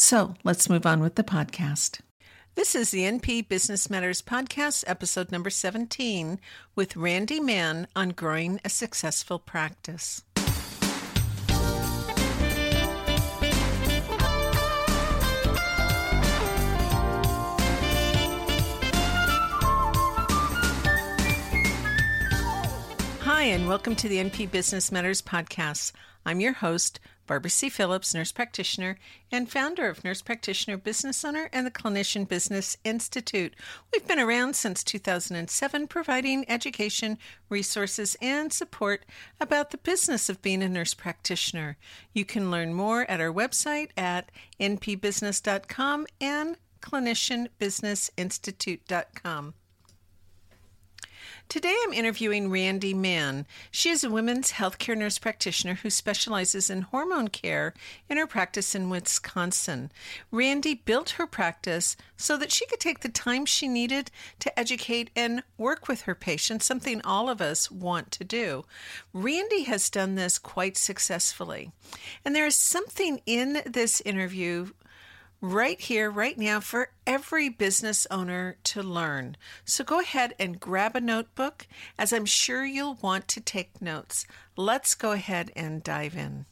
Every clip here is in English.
So let's move on with the podcast. This is the NP Business Matters Podcast, episode number 17, with Randy Mann on growing a successful practice. Hi, and welcome to the NP Business Matters Podcast. I'm your host, Barbara C. Phillips, nurse practitioner and founder of Nurse Practitioner Business Owner and the Clinician Business Institute. We've been around since 2007, providing education, resources, and support about the business of being a nurse practitioner. You can learn more at our website at npbusiness.com and clinicianbusinessinstitute.com. Today I'm interviewing Randy Mann. She is a women's healthcare nurse practitioner who specializes in hormone care in her practice in Wisconsin. Randy built her practice so that she could take the time she needed to educate and work with her patients, something all of us want to do. Randy has done this quite successfully. And there is something in this interview right here, right now, for every business owner to learn. So go ahead and grab a notebook, as I'm sure you'll want to take notes. Let's go ahead and dive in.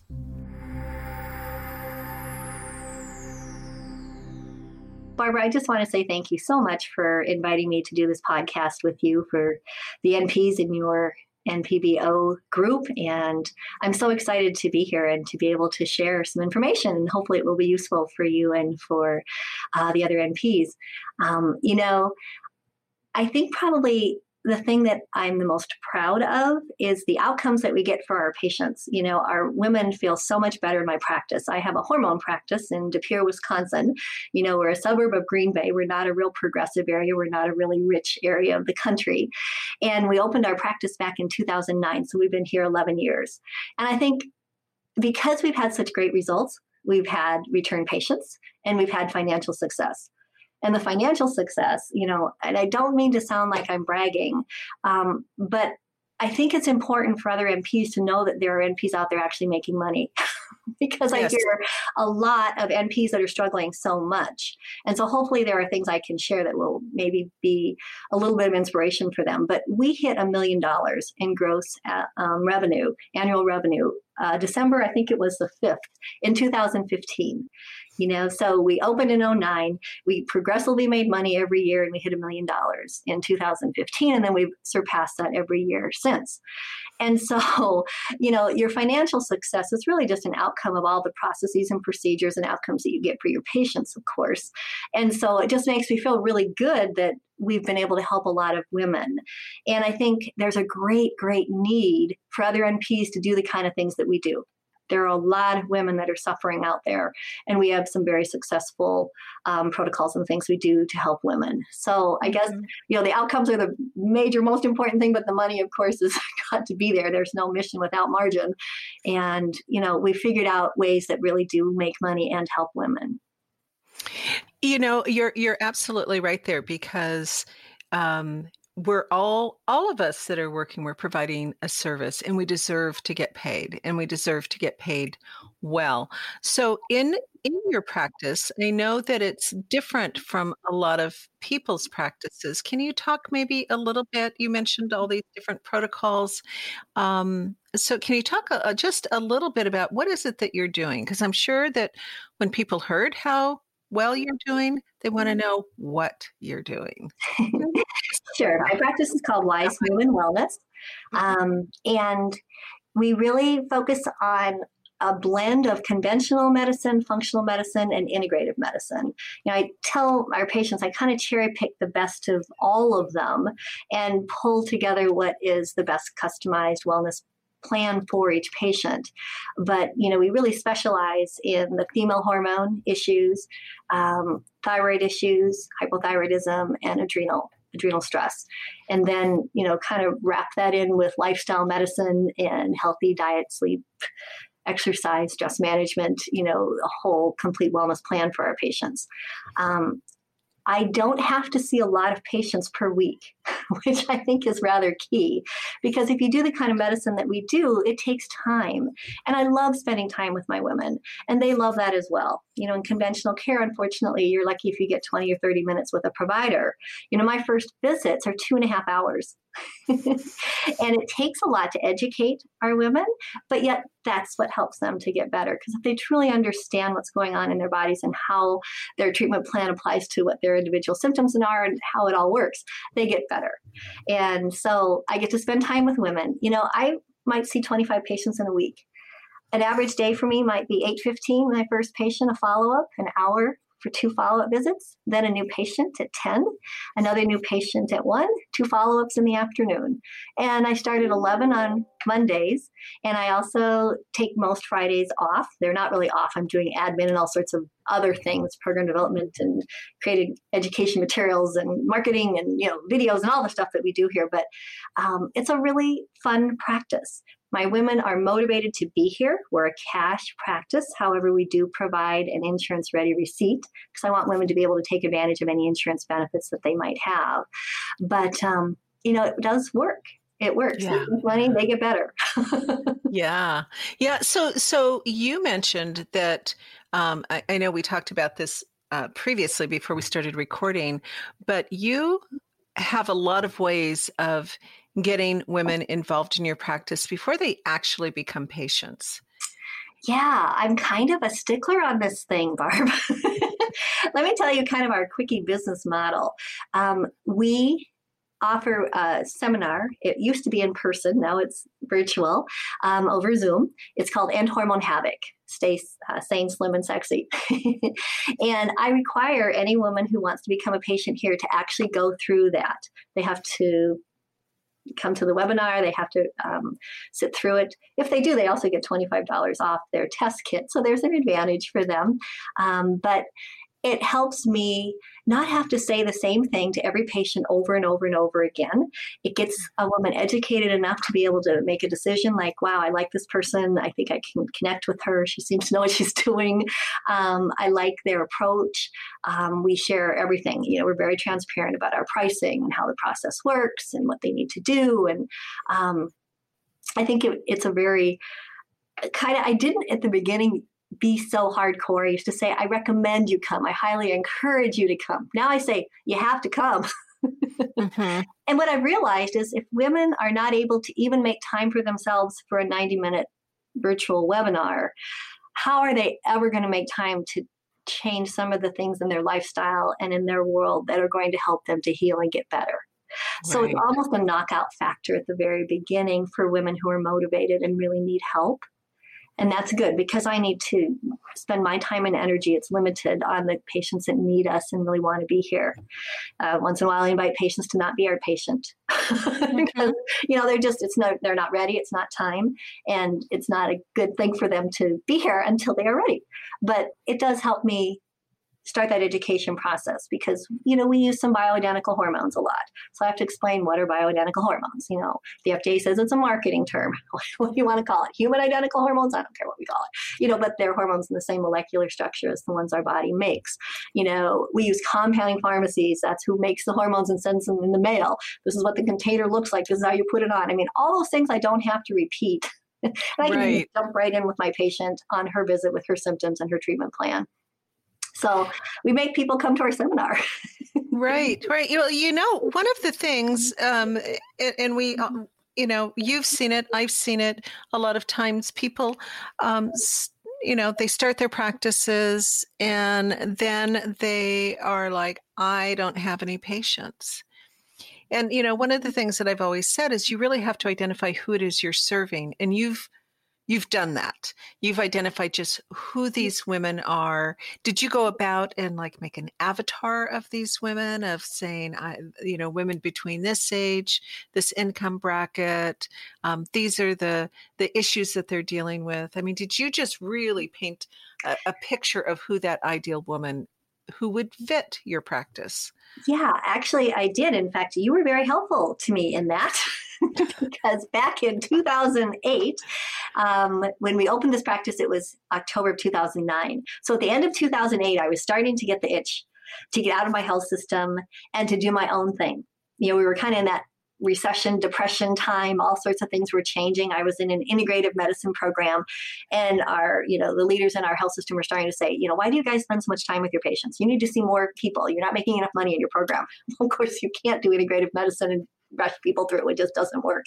Barbara, I just want to say thank you so much for inviting me to do this podcast with you for the NPs in your NPBO group. And I'm so excited to be here and to be able to share some information. Hopefully, it will be useful for you and for uh, the other NPs. Um, you know, I think probably the thing that I'm the most proud of is the outcomes that we get for our patients. You know, our women feel so much better in my practice. I have a hormone practice in De Pere, Wisconsin. You know, we're a suburb of Green Bay. We're not a real progressive area. We're not a really rich area of the country. And we opened our practice back in 2009. So we've been here 11 years. And I think because we've had such great results, we've had return patients and we've had financial success and the financial success, you know, and I don't mean to sound like I'm bragging, um, but I think it's important for other NPs to know that there are NPs out there actually making money because yes. I hear a lot of NPs that are struggling so much. And so hopefully there are things I can share that will maybe be a little bit of inspiration for them. But we hit a million dollars in gross uh, um, revenue, annual revenue. Uh, December, I think it was the 5th in 2015 you know so we opened in 09 we progressively made money every year and we hit a million dollars in 2015 and then we've surpassed that every year since. And so you know your financial success is really just an outcome of all the processes and procedures and outcomes that you get for your patients of course. And so it just makes me feel really good that we've been able to help a lot of women. And I think there's a great, great need for other NPs to do the kind of things that we do there are a lot of women that are suffering out there, and we have some very successful um, protocols and things we do to help women. So I guess mm-hmm. you know the outcomes are the major, most important thing, but the money, of course, has got to be there. There's no mission without margin, and you know we figured out ways that really do make money and help women. You know, you're you're absolutely right there because um, we're all all of us that are working we're providing a service and we deserve to get paid and we deserve to get paid well. So in in your practice i know that it's different from a lot of people's practices. Can you talk maybe a little bit? You mentioned all these different protocols. Um, so can you talk a, just a little bit about what is it that you're doing? Because i'm sure that when people heard how well you're doing. They want to know what you're doing. sure. My practice is called Wise Woman Wellness. Mm-hmm. Um, and we really focus on a blend of conventional medicine, functional medicine, and integrative medicine. You know, I tell our patients I kind of cherry pick the best of all of them and pull together what is the best customized wellness plan for each patient. But you know, we really specialize in the female hormone issues, um, thyroid issues, hypothyroidism, and adrenal adrenal stress and then you know kind of wrap that in with lifestyle medicine and healthy diet sleep exercise, stress management, you know, a whole complete wellness plan for our patients. Um, I don't have to see a lot of patients per week, which I think is rather key. Because if you do the kind of medicine that we do, it takes time. And I love spending time with my women, and they love that as well. You know, in conventional care, unfortunately, you're lucky if you get 20 or 30 minutes with a provider. You know, my first visits are two and a half hours. and it takes a lot to educate our women, but yet that's what helps them to get better. Because if they truly understand what's going on in their bodies and how their treatment plan applies to what their individual symptoms are and how it all works, they get better. And so I get to spend time with women. You know, I might see 25 patients in a week. An average day for me might be 8:15 my first patient, a follow-up, an hour for two follow up visits, then a new patient at 10, another new patient at 1, two follow ups in the afternoon. And I start at 11 on Mondays, and I also take most Fridays off. They're not really off, I'm doing admin and all sorts of other things program development and creating education materials and marketing and you know videos and all the stuff that we do here but um, it's a really fun practice my women are motivated to be here. We're a cash practice. However, we do provide an insurance ready receipt because I want women to be able to take advantage of any insurance benefits that they might have. But, um, you know, it does work. It works. Yeah. Money, they get better. yeah. Yeah. So, so you mentioned that, um, I, I know we talked about this uh, previously before we started recording, but you have a lot of ways of getting women involved in your practice before they actually become patients? Yeah, I'm kind of a stickler on this thing, Barb. Let me tell you kind of our quickie business model. Um, we offer a seminar. It used to be in person, now it's virtual um, over Zoom. It's called End Hormone Havoc. Stay uh, sane, slim, and sexy. and I require any woman who wants to become a patient here to actually go through that. They have to come to the webinar. They have to um, sit through it. If they do, they also get $25 off their test kit. So there's an advantage for them. Um, but it helps me not have to say the same thing to every patient over and over and over again. It gets a woman educated enough to be able to make a decision like, wow, I like this person. I think I can connect with her. She seems to know what she's doing. Um, I like their approach. Um, we share everything. You know, we're very transparent about our pricing and how the process works and what they need to do. And um, I think it, it's a very kind of, I didn't at the beginning be so hardcore. I used to say, I recommend you come. I highly encourage you to come. Now I say, you have to come. mm-hmm. And what I've realized is if women are not able to even make time for themselves for a 90 minute virtual webinar, how are they ever going to make time to change some of the things in their lifestyle and in their world that are going to help them to heal and get better? So right. it's almost a knockout factor at the very beginning for women who are motivated and really need help and that's good because I need to spend my time and energy. It's limited on the patients that need us and really want to be here. Uh, once in a while, I invite patients to not be our patient because you know they're just it's not they're not ready. It's not time, and it's not a good thing for them to be here until they are ready. But it does help me start that education process because you know we use some bioidentical hormones a lot. So i have to explain what are bioidentical hormones you know. The fda says it's a marketing term what do you want to call it? Human identical hormones? I don't care what we call it. You know but they're hormones in the same molecular structure as the ones our body makes. You know we use compounding pharmacies that's who makes the hormones and sends them in the mail. This is what the container looks like this is how you put it on. I mean all those things i don't have to repeat. And I can right. jump right in with my patient on her visit with her symptoms and her treatment plan. So we make people come to our seminar. right, right. You know, you know, one of the things, um, and we, uh, you know, you've seen it, I've seen it a lot of times. People, um, you know, they start their practices and then they are like, I don't have any patients. And, you know, one of the things that I've always said is you really have to identify who it is you're serving. And you've, you've done that. You've identified just who these women are. Did you go about and like make an avatar of these women of saying, I, you know, women between this age, this income bracket, um, these are the the issues that they're dealing with. I mean, did you just really paint a, a picture of who that ideal woman who would fit your practice? Yeah, actually, I did. In fact, you were very helpful to me in that. because back in 2008, um, when we opened this practice, it was October of 2009. So at the end of 2008, I was starting to get the itch to get out of my health system and to do my own thing. You know, we were kind of in that recession, depression time, all sorts of things were changing. I was in an integrative medicine program and our, you know, the leaders in our health system were starting to say, you know, why do you guys spend so much time with your patients? You need to see more people. You're not making enough money in your program. of course, you can't do integrative medicine and rush people through. It just doesn't work.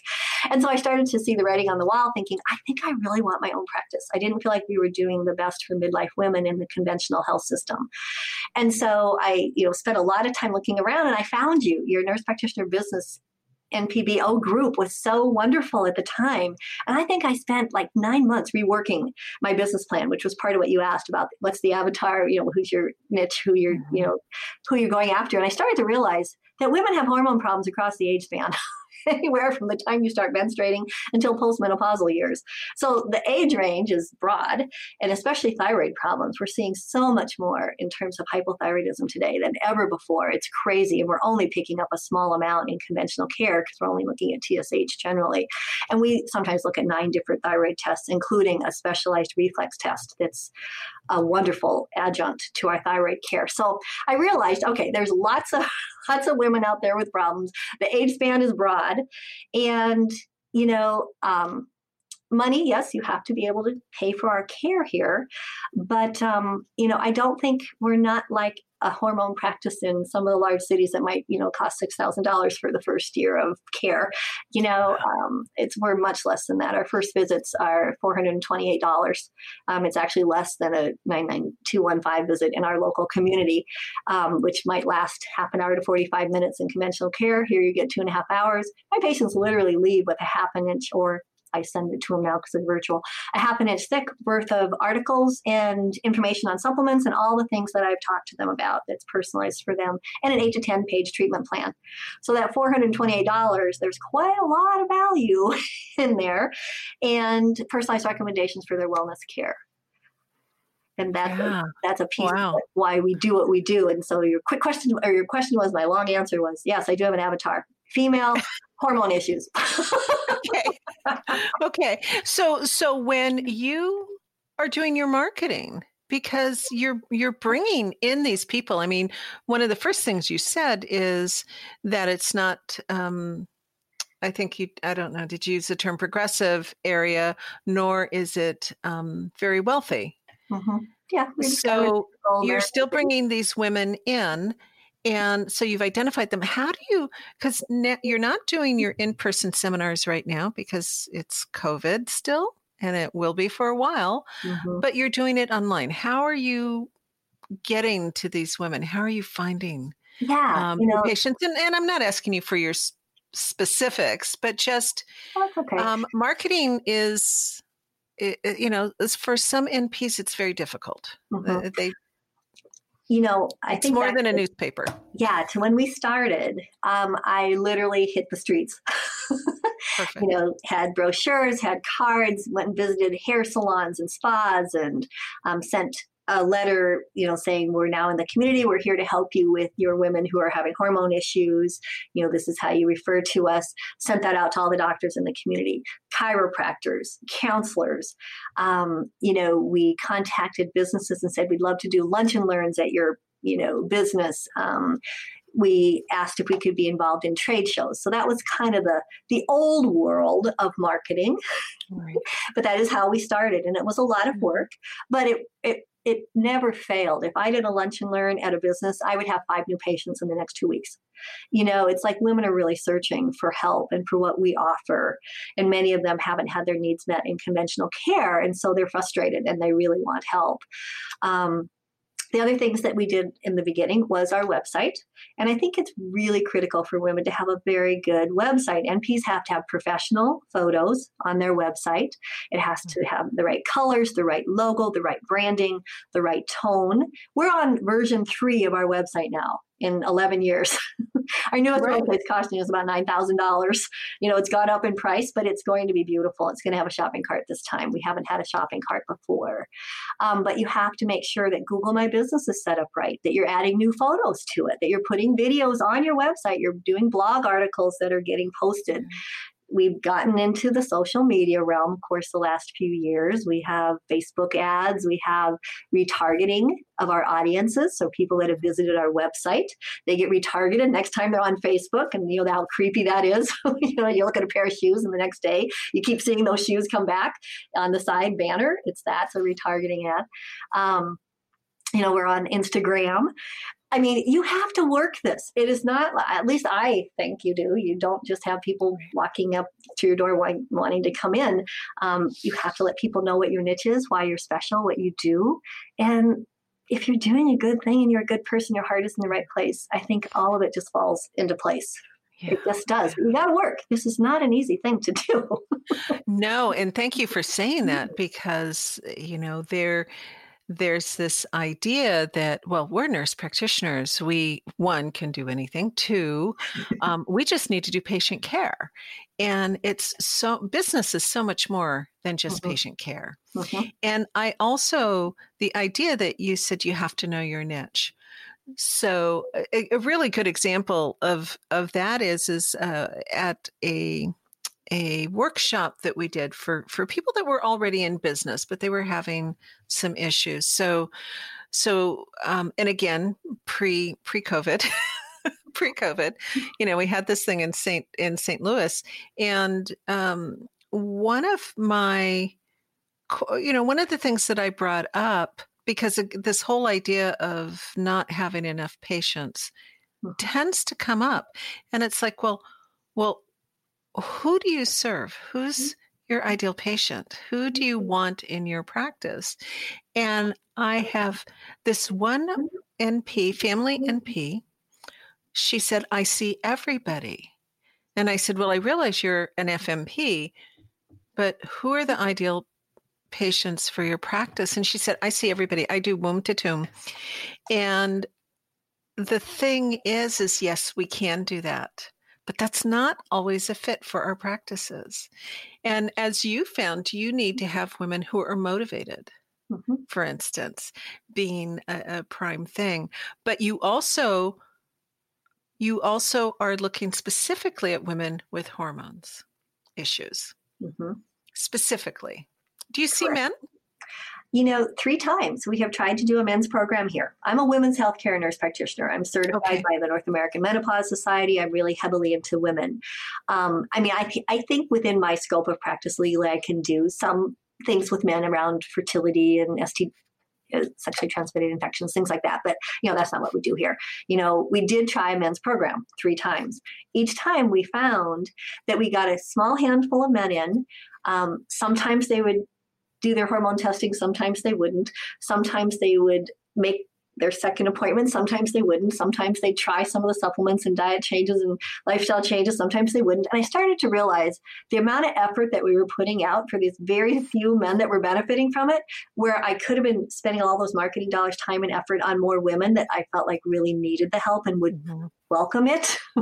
And so I started to see the writing on the wall, thinking, I think I really want my own practice. I didn't feel like we were doing the best for midlife women in the conventional health system. And so I, you know, spent a lot of time looking around and I found you, your nurse practitioner business NPBO group was so wonderful at the time. And I think I spent like nine months reworking my business plan, which was part of what you asked about what's the avatar, you know, who's your niche, who you're, you mm-hmm. know, who you're going after. And I started to realize that women have hormone problems across the age span. anywhere from the time you start menstruating until postmenopausal years. So the age range is broad, and especially thyroid problems. We're seeing so much more in terms of hypothyroidism today than ever before. It's crazy, and we're only picking up a small amount in conventional care because we're only looking at TSH generally. And we sometimes look at nine different thyroid tests, including a specialized reflex test that's a wonderful adjunct to our thyroid care. So I realized, okay, there's lots of lots of women out there with problems. The age span is broad, and you know, um, money. Yes, you have to be able to pay for our care here, but um, you know, I don't think we're not like a hormone practice in some of the large cities that might, you know, cost six thousand dollars for the first year of care. You know, um, it's we're much less than that. Our first visits are four hundred and twenty-eight dollars. Um, it's actually less than a nine nine two one five visit in our local community, um, which might last half an hour to forty-five minutes in conventional care. Here you get two and a half hours. My patients literally leave with a half an inch or I send it to them now because it's virtual, a half an inch thick worth of articles and information on supplements and all the things that I've talked to them about that's personalized for them, and an eight to 10 page treatment plan. So that $428, there's quite a lot of value in there and personalized recommendations for their wellness care. And that's yeah. a, that's a piece wow. of why we do what we do. And so your quick question or your question was my long answer was yes, I do have an avatar. Female, hormone issues. okay. Okay. So so when you are doing your marketing because you're you're bringing in these people. I mean, one of the first things you said is that it's not um, I think you, I don't know, did you use the term progressive area, nor is it um, very wealthy. Mm-hmm. Yeah. So you're still bringing these women in and so you've identified them. How do you, because you're not doing your in person seminars right now because it's COVID still, and it will be for a while, mm-hmm. but you're doing it online. How are you getting to these women? How are you finding yeah, um, you know, patients? And, and, I'm not asking you for your specifics, but just okay. um, marketing is, you know, for some NPs, it's very difficult. Mm-hmm. They you know, I it's think more than a newspaper. Yeah, to when we started, um, I literally hit the streets. you know, had brochures, had cards, went and visited hair salons and spas, and um, sent a letter, you know, saying we're now in the community. We're here to help you with your women who are having hormone issues. You know, this is how you refer to us. Sent that out to all the doctors in the community, chiropractors, counselors. Um, you know, we contacted businesses and said we'd love to do lunch and learns at your, you know, business. Um, we asked if we could be involved in trade shows. So that was kind of the the old world of marketing. Right. but that is how we started and it was a lot of mm-hmm. work, but it it it never failed. If I did a lunch and learn at a business, I would have five new patients in the next two weeks. You know, it's like women are really searching for help and for what we offer. And many of them haven't had their needs met in conventional care. And so they're frustrated and they really want help. Um, the other things that we did in the beginning was our website. And I think it's really critical for women to have a very good website. NPs have to have professional photos on their website. It has to mm-hmm. have the right colors, the right logo, the right branding, the right tone. We're on version three of our website now in 11 years. Our newest right. website is costing us about $9,000. You know, it's gone up in price, but it's going to be beautiful. It's going to have a shopping cart this time. We haven't had a shopping cart before. Um, but you have to make sure that Google My Business is set up right, that you're adding new photos to it, that you're putting videos on your website, you're doing blog articles that are getting posted we've gotten into the social media realm, of course, the last few years. We have Facebook ads, we have retargeting of our audiences. So people that have visited our website, they get retargeted next time they're on Facebook, and you know how creepy that is. you know, you look at a pair of shoes, and the next day you keep seeing those shoes come back on the side banner. It's that's a retargeting ad. Um, you know, we're on Instagram. I mean, you have to work this. It is not, at least I think you do. You don't just have people walking up to your door wanting to come in. Um, you have to let people know what your niche is, why you're special, what you do. And if you're doing a good thing and you're a good person, your heart is in the right place, I think all of it just falls into place. Yeah. It just does. You got to work. This is not an easy thing to do. no, and thank you for saying that because you know there there's this idea that well we're nurse practitioners. We one can do anything. Two um, we just need to do patient care. And it's so business is so much more than just mm-hmm. patient care. Mm-hmm. and i also the idea that you said you have to know your niche. So a, a really good example of of that is is uh, at a a workshop that we did for for people that were already in business but they were having some issues so so um, and again pre pre covid pre covid you know we had this thing in st in st louis and um, one of my you know one of the things that i brought up because this whole idea of not having enough patients mm-hmm. tends to come up and it's like well well who do you serve? Who's mm-hmm. your ideal patient? Who do you mm-hmm. want in your practice? And I have this one NP, family mm-hmm. NP. She said, I see everybody. And I said, Well, I realize you're an FNP, but who are the ideal patients for your practice? And she said, I see everybody. I do womb to tomb. And the thing is, is yes, we can do that but that's not always a fit for our practices. And as you found, you need to have women who are motivated. Mm-hmm. For instance, being a, a prime thing, but you also you also are looking specifically at women with hormones issues. Mm-hmm. Specifically, do you see men? You know, three times we have tried to do a men's program here. I'm a women's healthcare nurse practitioner. I'm certified okay. by the North American Menopause Society. I'm really heavily into women. Um, I mean, I, th- I think within my scope of practice legally, I can do some things with men around fertility and ST, uh, sexually transmitted infections, things like that. But you know, that's not what we do here. You know, we did try a men's program three times. Each time we found that we got a small handful of men in. Um, sometimes they would do their hormone testing. Sometimes they wouldn't. Sometimes they would make their second appointment. Sometimes they wouldn't. Sometimes they'd try some of the supplements and diet changes and lifestyle changes. Sometimes they wouldn't. And I started to realize the amount of effort that we were putting out for these very few men that were benefiting from it, where I could have been spending all those marketing dollars, time, and effort on more women that I felt like really needed the help and would mm-hmm. welcome it.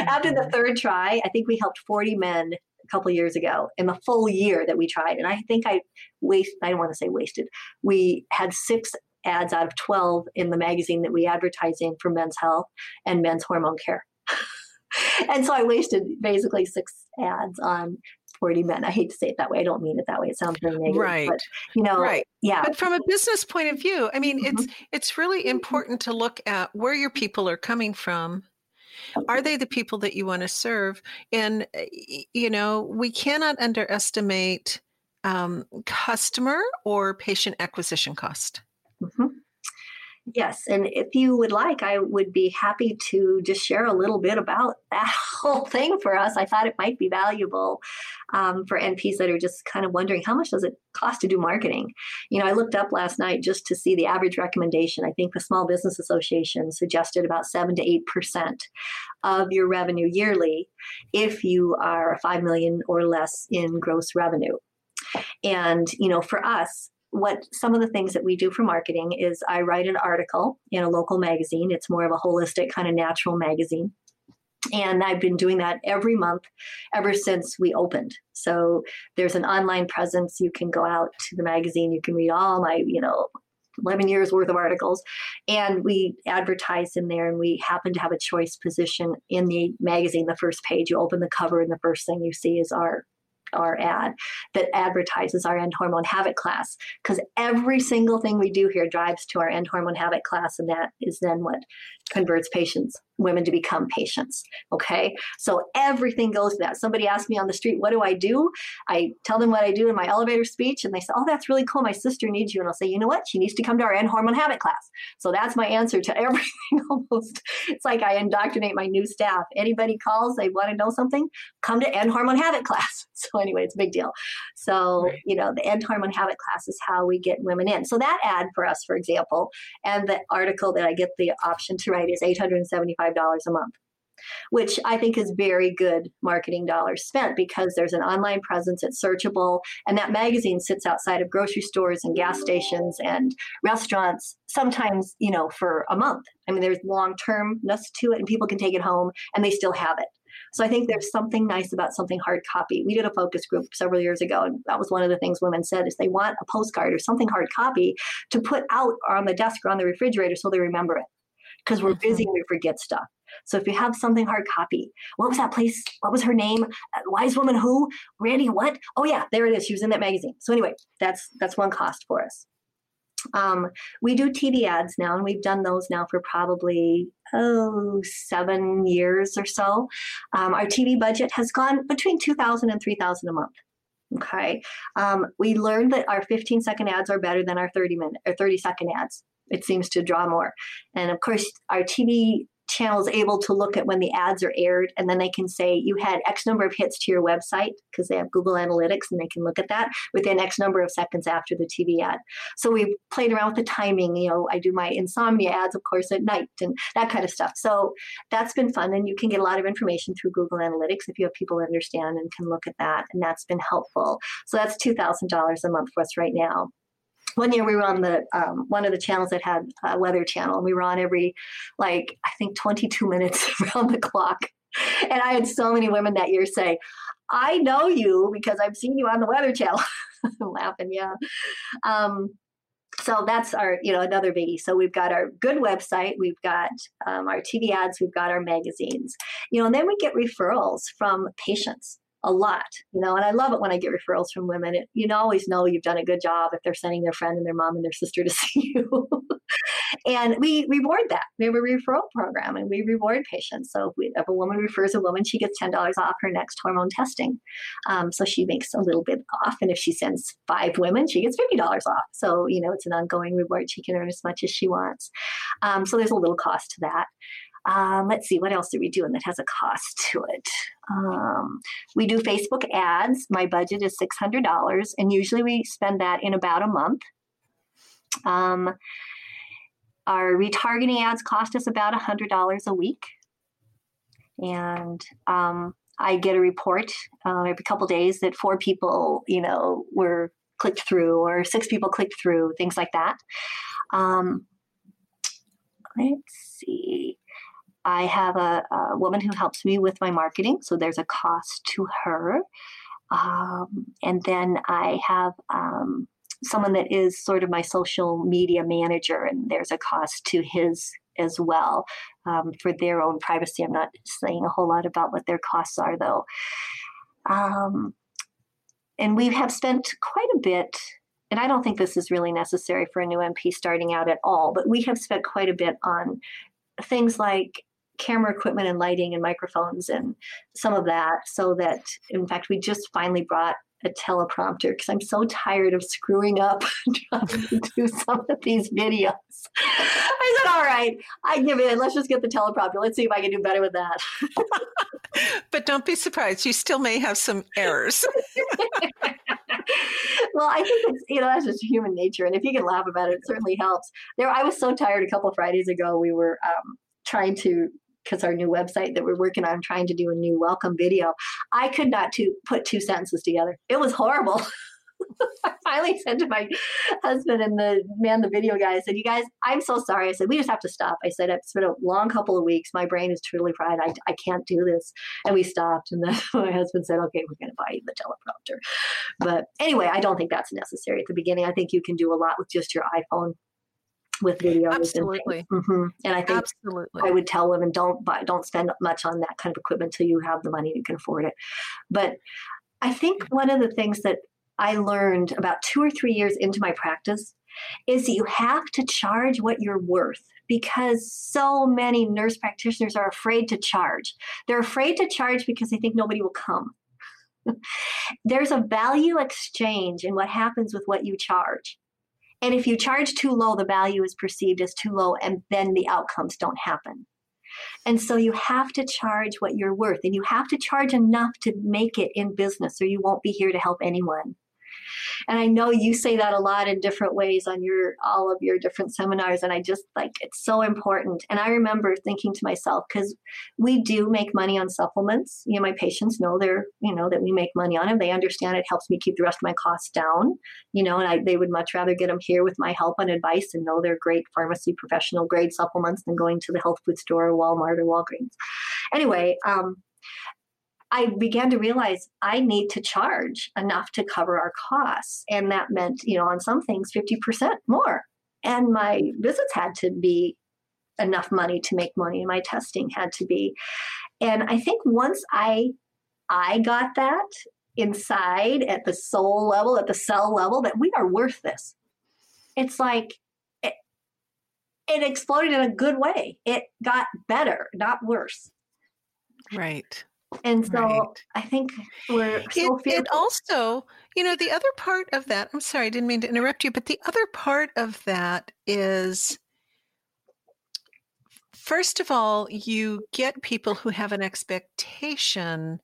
After the mm-hmm. third try, I think we helped 40 men a couple years ago in the full year that we tried. And I think I waste I don't want to say wasted. We had six ads out of 12 in the magazine that we advertise in for men's health and men's hormone care. and so I wasted basically six ads on 40 men. I hate to say it that way. I don't mean it that way. It sounds very negative. Right. But, you know, right. yeah. But from a business point of view, I mean, mm-hmm. it's it's really important to look at where your people are coming from are they the people that you want to serve? And, eh, you know, we cannot underestimate um, customer or patient acquisition cost. Mm-hmm. Yes, and if you would like, I would be happy to just share a little bit about that whole thing for us. I thought it might be valuable um, for NPs that are just kind of wondering how much does it cost to do marketing. You know, I looked up last night just to see the average recommendation. I think the Small Business Association suggested about seven to eight percent of your revenue yearly if you are five million or less in gross revenue. And you know, for us, what some of the things that we do for marketing is I write an article in a local magazine. It's more of a holistic kind of natural magazine. And I've been doing that every month ever since we opened. So there's an online presence. You can go out to the magazine, you can read all my, you know, 11 years worth of articles and we advertise in there and we happen to have a choice position in the magazine the first page you open the cover and the first thing you see is our our ad that advertises our end hormone havoc class. Because every single thing we do here drives to our end hormone havoc class and that is then what converts patients women to become patients. Okay. So everything goes to that. Somebody asked me on the street, what do I do? I tell them what I do in my elevator speech, and they say, oh, that's really cool. My sister needs you. And I'll say, you know what? She needs to come to our end hormone havoc class. So that's my answer to everything almost. It's like I indoctrinate my new staff. Anybody calls, they want to know something, come to end hormone havoc class. So anyway, it's a big deal. So, right. you know, the end hormone havoc class is how we get women in. So that ad for us, for example, and the article that I get the option to write is 875 $5 a month which I think is very good marketing dollars spent because there's an online presence, it's searchable, and that magazine sits outside of grocery stores and gas stations and restaurants, sometimes, you know, for a month. I mean, there's long termness to it, and people can take it home and they still have it. So I think there's something nice about something hard copy. We did a focus group several years ago, and that was one of the things women said is they want a postcard or something hard copy to put out on the desk or on the refrigerator so they remember it because we're busy and we forget stuff. So if you have something hard copy, what was that place? What was her name? Uh, Wise woman who? Randy what? Oh yeah, there it is. She was in that magazine. So anyway, that's that's one cost for us. Um, we do TV ads now, and we've done those now for probably oh seven years or so. Um, our TV budget has gone between two thousand and three thousand a month. Okay, um, we learned that our 15 second ads are better than our 30 minute or 30 second ads. It seems to draw more, and of course, our TV channel is able to look at when the ads are aired and then they can say you had x number of hits to your website because they have google analytics and they can look at that within x number of seconds after the tv ad. So we played around with the timing you know i do my insomnia ads of course at night and that kind of stuff. So that's been fun and you can get a lot of information through google analytics if you have people that understand and can look at that and that's been helpful. So that's $2000 a month for us right now one year we were on the um, one of the channels that had a weather channel and we were on every like i think 22 minutes around the clock. And i had so many women that year say i know you because i've seen you on the weather channel. I'm laughing yeah. Um, so that's our you know another biggie. So we've got our good website we've got um, our tv ads we've got our magazines. You know and then we get referrals from patients a lot, you know, and I love it when I get referrals from women. It, you always know you've done a good job if they're sending their friend and their mom and their sister to see you. and we reward that. We have a referral program and we reward patients. So if, we, if a woman refers a woman, she gets $10 off her next hormone testing. Um, so she makes a little bit off. And if she sends five women, she gets $50 off. So, you know, it's an ongoing reward. She can earn as much as she wants. Um, so there's a little cost to that. Um, let's see, what else do we do? And that has a cost to it. Um, we do Facebook ads. My budget is $600, and usually we spend that in about a month. Um, our retargeting ads cost us about $100 a week. And um, I get a report uh, every couple days that four people, you know, were clicked through or six people clicked through, things like that. Um, let's see. I have a, a, woman who helps me with my marketing, so there's a cost to her. Um, and then I have um, someone that is sort of my social media manager, and there's a cost to his as well um, for their own privacy. I'm not saying a whole lot about what their costs are, though. Um, and we have spent quite a bit and I don't think this is really necessary for a new NP starting out at all, but we have spent quite a bit on things like camera equipment and lighting and microphones and some of that so that in fact we just finally brought a teleprompter because I'm so tired of screwing up trying to do some of these videos. I said, all right, I give it. Let's just get the teleprompter. Let's see if I can do better with that. but don't be surprised. You still may have some errors. well, I think it's you know that's just human nature, and if you can laugh about it, it certainly helps. There, I was so tired a couple Fridays ago. We were um, trying to because our new website that we're working on trying to do a new welcome video i could not to put two sentences together it was horrible I finally said to my husband and the man, the video guy, I said, You guys, I'm so sorry. I said, We just have to stop. I said, It's been a long couple of weeks. My brain is truly fried. I, I can't do this. And we stopped. And then my husband said, Okay, we're going to buy you the teleprompter. But anyway, I don't think that's necessary at the beginning. I think you can do a lot with just your iPhone with videos. Absolutely. And, mm-hmm. and I think Absolutely. I would tell women don't buy, don't spend much on that kind of equipment until you have the money you can afford it. But I think one of the things that I learned about two or three years into my practice is that you have to charge what you're worth because so many nurse practitioners are afraid to charge. They're afraid to charge because they think nobody will come. There's a value exchange in what happens with what you charge. And if you charge too low, the value is perceived as too low, and then the outcomes don't happen. And so you have to charge what you're worth, and you have to charge enough to make it in business, or you won't be here to help anyone. And I know you say that a lot in different ways on your all of your different seminars. And I just like it's so important. And I remember thinking to myself, because we do make money on supplements. You know, my patients know they're, you know, that we make money on them. They understand it helps me keep the rest of my costs down, you know, and I, they would much rather get them here with my help and advice and know they're great pharmacy professional grade supplements than going to the health food store or Walmart or Walgreens. Anyway, um, I began to realize I need to charge enough to cover our costs. And that meant, you know, on some things, 50% more. And my visits had to be enough money to make money, and my testing had to be. And I think once I I got that inside at the soul level, at the cell level, that we are worth this. It's like it, it exploded in a good way. It got better, not worse. Right. And so right. I think we're so it, it, also, you know, the other part of that, I'm sorry, I didn't mean to interrupt you, but the other part of that is first of all, you get people who have an expectation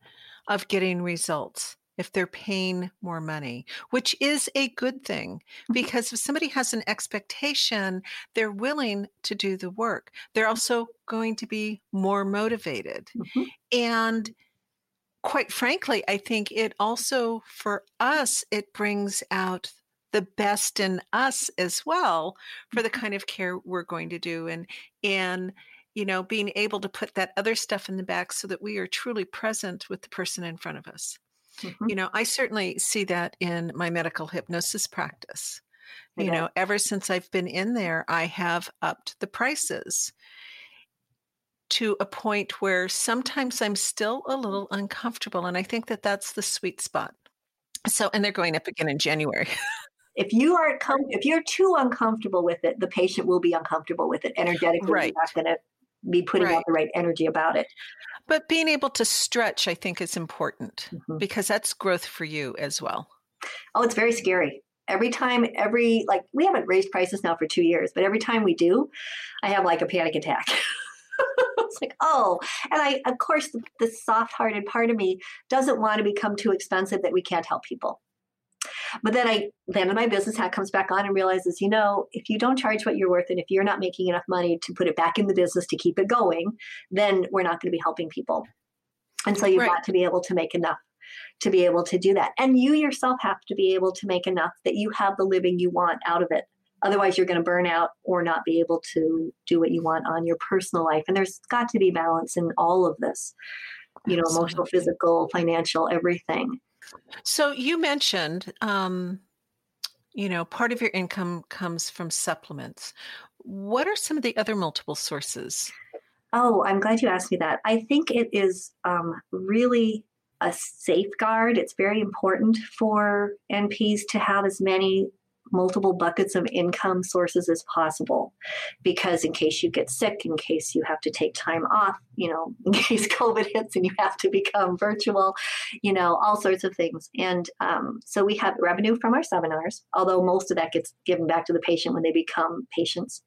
of getting results if they're paying more money, which is a good thing mm-hmm. because if somebody has an expectation, they're willing to do the work. They're also going to be more motivated. Mm-hmm. And quite frankly, I think it also for us, it brings out the best in us as well for the mm-hmm. kind of care we're going to do and and you know being able to put that other stuff in the back so that we are truly present with the person in front of us Mm-hmm. You know, I certainly see that in my medical hypnosis practice. Okay. You know, ever since I've been in there, I have upped the prices to a point where sometimes I'm still a little uncomfortable. And I think that that's the sweet spot. So, and they're going up again in January. if you are com- if you're too uncomfortable with it, the patient will be uncomfortable with it energetically. Right. You're not going to be putting right. out the right energy about it. But being able to stretch, I think, is important mm-hmm. because that's growth for you as well. Oh, it's very scary. Every time, every, like, we haven't raised prices now for two years, but every time we do, I have like a panic attack. it's like, oh, and I, of course, the, the soft hearted part of me doesn't want to become too expensive that we can't help people. But then I then my business hat comes back on and realizes, you know, if you don't charge what you're worth and if you're not making enough money to put it back in the business to keep it going, then we're not going to be helping people. And so you've right. got to be able to make enough to be able to do that. And you yourself have to be able to make enough that you have the living you want out of it. Otherwise, you're going to burn out or not be able to do what you want on your personal life. And there's got to be balance in all of this, you know, Absolutely. emotional, physical, financial, everything. So you mentioned, um, you know, part of your income comes from supplements. What are some of the other multiple sources? Oh, I'm glad you asked me that. I think it is um, really a safeguard. It's very important for NPs to have as many multiple buckets of income sources as possible. Because in case you get sick in case you have to take time off you know in case covid hits and you have to become virtual you know all sorts of things. And um, so we have revenue from our seminars although most of that gets given back to the patient when they become patients.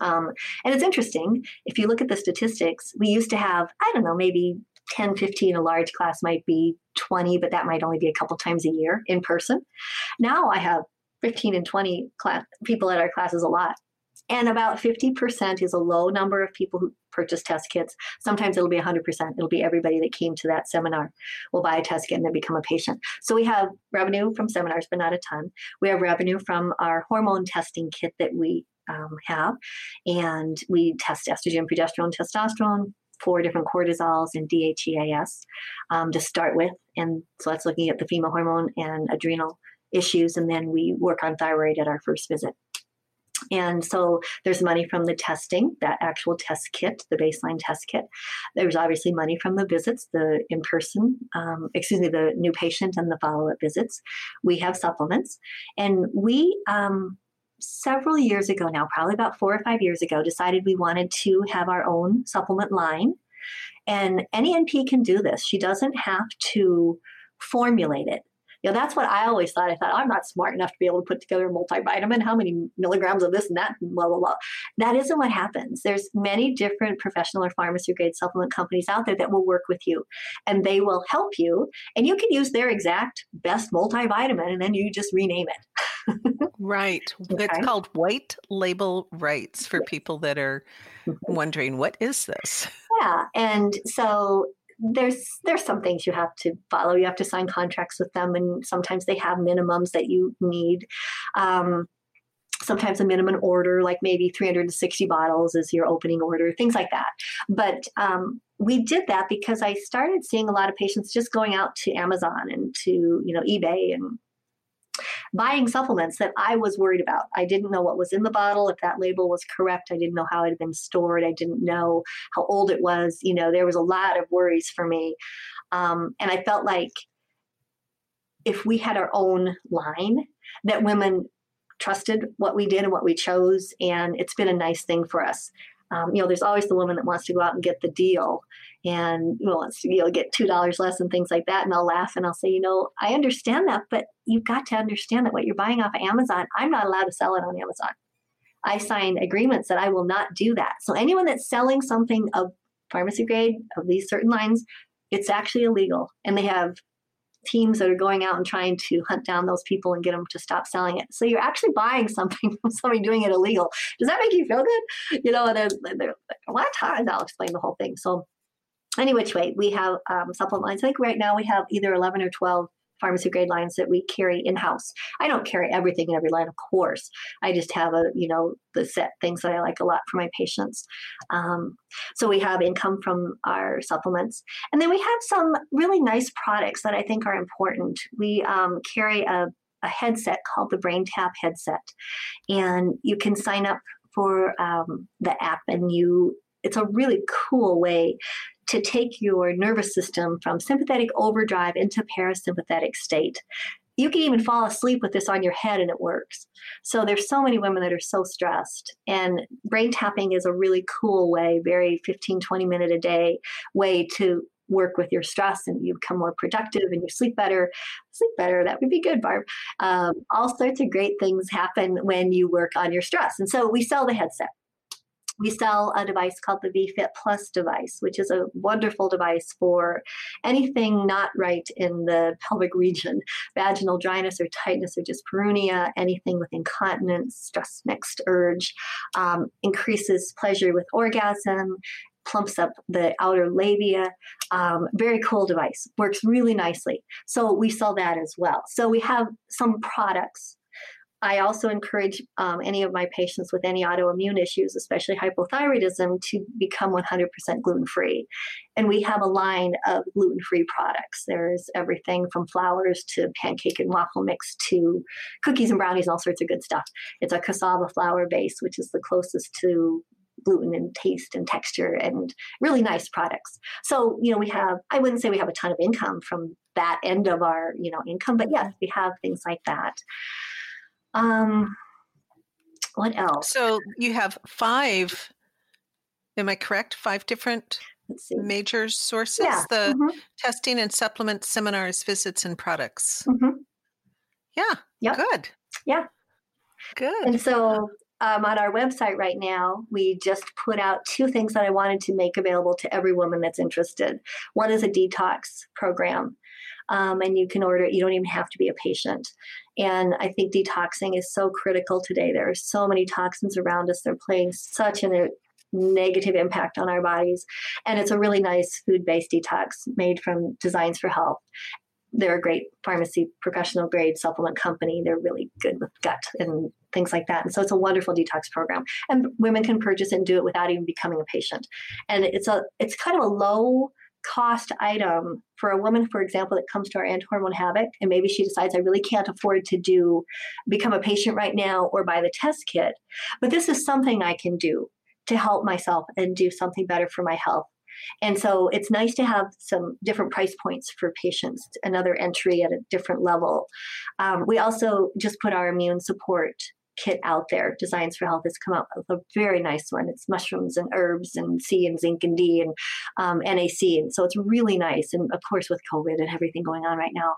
Um, and it's interesting if you look at the statistics we used to have i don't know maybe 10 15 a large class might be 20 but that might only be a couple times a year in person. Now i have 15 and 20 class, people at our classes a lot and about 50% is a low number of people who purchase test kits. Sometimes it'll be 100%. It'll be everybody that came to that seminar will buy a test kit and then become a patient. So we have revenue from seminars, but not a ton. We have revenue from our hormone testing kit that we um, have. And we test estrogen, progesterone, testosterone, four different cortisols and DHEAS um, to start with. And so that's looking at the female hormone and adrenal issues. And then we work on thyroid at our first visit. And so there's money from the testing, that actual test kit, the baseline test kit. There's obviously money from the visits, the in person, um, excuse me, the new patient and the follow up visits. We have supplements. And we, um, several years ago now, probably about four or five years ago, decided we wanted to have our own supplement line. And any NP can do this. She doesn't have to formulate it. You know, that's what I always thought. I thought, I'm not smart enough to be able to put together a multivitamin. How many milligrams of this and that, and blah, blah, blah. That isn't what happens. There's many different professional or pharmacy grade supplement companies out there that will work with you and they will help you. And you can use their exact best multivitamin and then you just rename it. right. Okay. It's called white label rights for people that are mm-hmm. wondering, what is this? Yeah. And so there's there's some things you have to follow. You have to sign contracts with them, and sometimes they have minimums that you need. Um, sometimes a minimum order, like maybe 360 bottles, is your opening order, things like that. But um, we did that because I started seeing a lot of patients just going out to Amazon and to you know eBay and buying supplements that I was worried about. I didn't know what was in the bottle, if that label was correct. I didn't know how it had been stored. I didn't know how old it was. You know, there was a lot of worries for me. Um, and I felt like if we had our own line, that women trusted what we did and what we chose. And it's been a nice thing for us. Um, you know, there's always the woman that wants to go out and get the deal and wants to you know get two dollars less and things like that. And I'll laugh and I'll say, you know, I understand that, but you've got to understand that what you're buying off of Amazon, I'm not allowed to sell it on Amazon. I sign agreements that I will not do that. So anyone that's selling something of pharmacy grade of these certain lines, it's actually illegal, and they have teams that are going out and trying to hunt down those people and get them to stop selling it. So you're actually buying something from somebody doing it illegal. Does that make you feel good? You know, they're, they're like, what time? I'll explain the whole thing. So any which way, we have um, supplement lines. I think right now we have either 11 or 12 pharmacy grade lines that we carry in house. I don't carry everything in every line, of course. I just have a, you know, the set things that I like a lot for my patients. Um, so we have income from our supplements. And then we have some really nice products that I think are important. We um, carry a, a headset called the BrainTap headset. And you can sign up for um, the app and you it's a really cool way to take your nervous system from sympathetic overdrive into parasympathetic state. You can even fall asleep with this on your head and it works. So there's so many women that are so stressed and brain tapping is a really cool way, very 15 20 minute a day way to work with your stress and you become more productive and you sleep better. Sleep better, that would be good, Barb. Um, all sorts of great things happen when you work on your stress. And so we sell the headset we sell a device called the VFit Plus device, which is a wonderful device for anything not right in the pelvic region vaginal dryness or tightness or dyspareunia, anything with incontinence, stress mixed urge, um, increases pleasure with orgasm, plumps up the outer labia. Um, very cool device, works really nicely. So we sell that as well. So we have some products I also encourage um, any of my patients with any autoimmune issues, especially hypothyroidism, to become 100% gluten free. And we have a line of gluten free products. There's everything from flours to pancake and waffle mix to cookies and brownies, and all sorts of good stuff. It's a cassava flour base, which is the closest to gluten and taste and texture and really nice products. So, you know, we have, I wouldn't say we have a ton of income from that end of our, you know, income, but yes, we have things like that. Um, what else? So you have five. Am I correct? Five different major sources: yeah. the mm-hmm. testing and supplement seminars, visits, and products. Mm-hmm. Yeah. Yep. Good. Yeah. Good. And so um, on our website right now, we just put out two things that I wanted to make available to every woman that's interested. One is a detox program, um, and you can order it. You don't even have to be a patient. And I think detoxing is so critical today. There are so many toxins around us. They're playing such a negative impact on our bodies. And it's a really nice food based detox made from Designs for Health they're a great pharmacy professional grade supplement company. They're really good with gut and things like that. And so it's a wonderful detox program. And women can purchase and do it without even becoming a patient. And it's a it's kind of a low cost item for a woman, for example, that comes to our End Hormone Havoc, and maybe she decides I really can't afford to do become a patient right now or buy the test kit. But this is something I can do to help myself and do something better for my health and so it's nice to have some different price points for patients, another entry at a different level. Um, we also just put our immune support kit out there. Designs for Health has come out with a very nice one. It's mushrooms and herbs and C and zinc and D and um, NAC. And so it's really nice. And of course, with COVID and everything going on right now,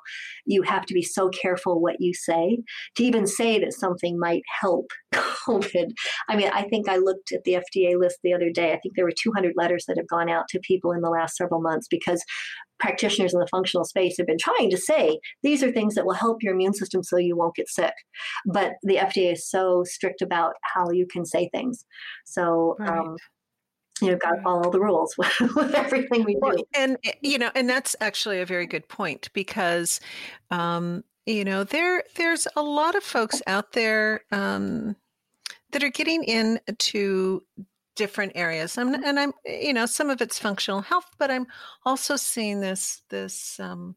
you have to be so careful what you say. To even say that something might help COVID. I mean, I think I looked at the FDA list the other day. I think there were 200 letters that have gone out to people in the last several months because practitioners in the functional space have been trying to say these are things that will help your immune system so you won't get sick. But the FDA is so strict about how you can say things. So, right. um, you know, got to follow the rules with everything we do. And, eh, you know, and that's actually a very good point because, um, you know, there there's a lot of folks out there um, that are getting into different areas and, and i'm you know some of it's functional health but i'm also seeing this this um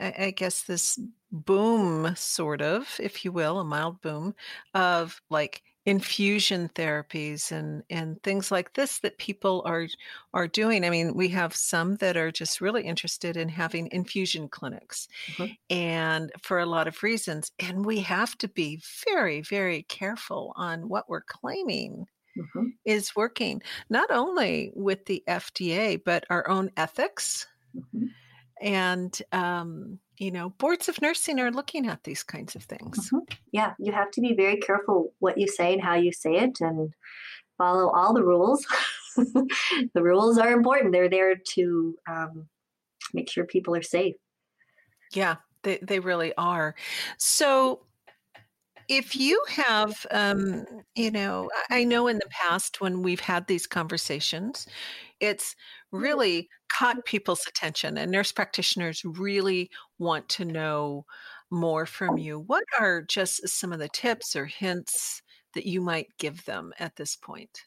I, I guess this boom sort of if you will a mild boom of like infusion therapies and and things like this that people are are doing i mean we have some that are just really interested in having infusion clinics mm-hmm. and for a lot of reasons and we have to be very very careful on what we're claiming mm-hmm. is working not only with the FDA, but our own ethics. Mm-hmm. And, um, you know, boards of nursing are looking at these kinds of things. Mm-hmm. Yeah, you have to be very careful what you say and how you say it and follow all the rules. the rules are important, they're there to um, make sure people are safe. Yeah, they, they really are. So, if you have, um, you know, I know in the past when we've had these conversations, it's really caught people's attention, and nurse practitioners really want to know more from you. What are just some of the tips or hints that you might give them at this point?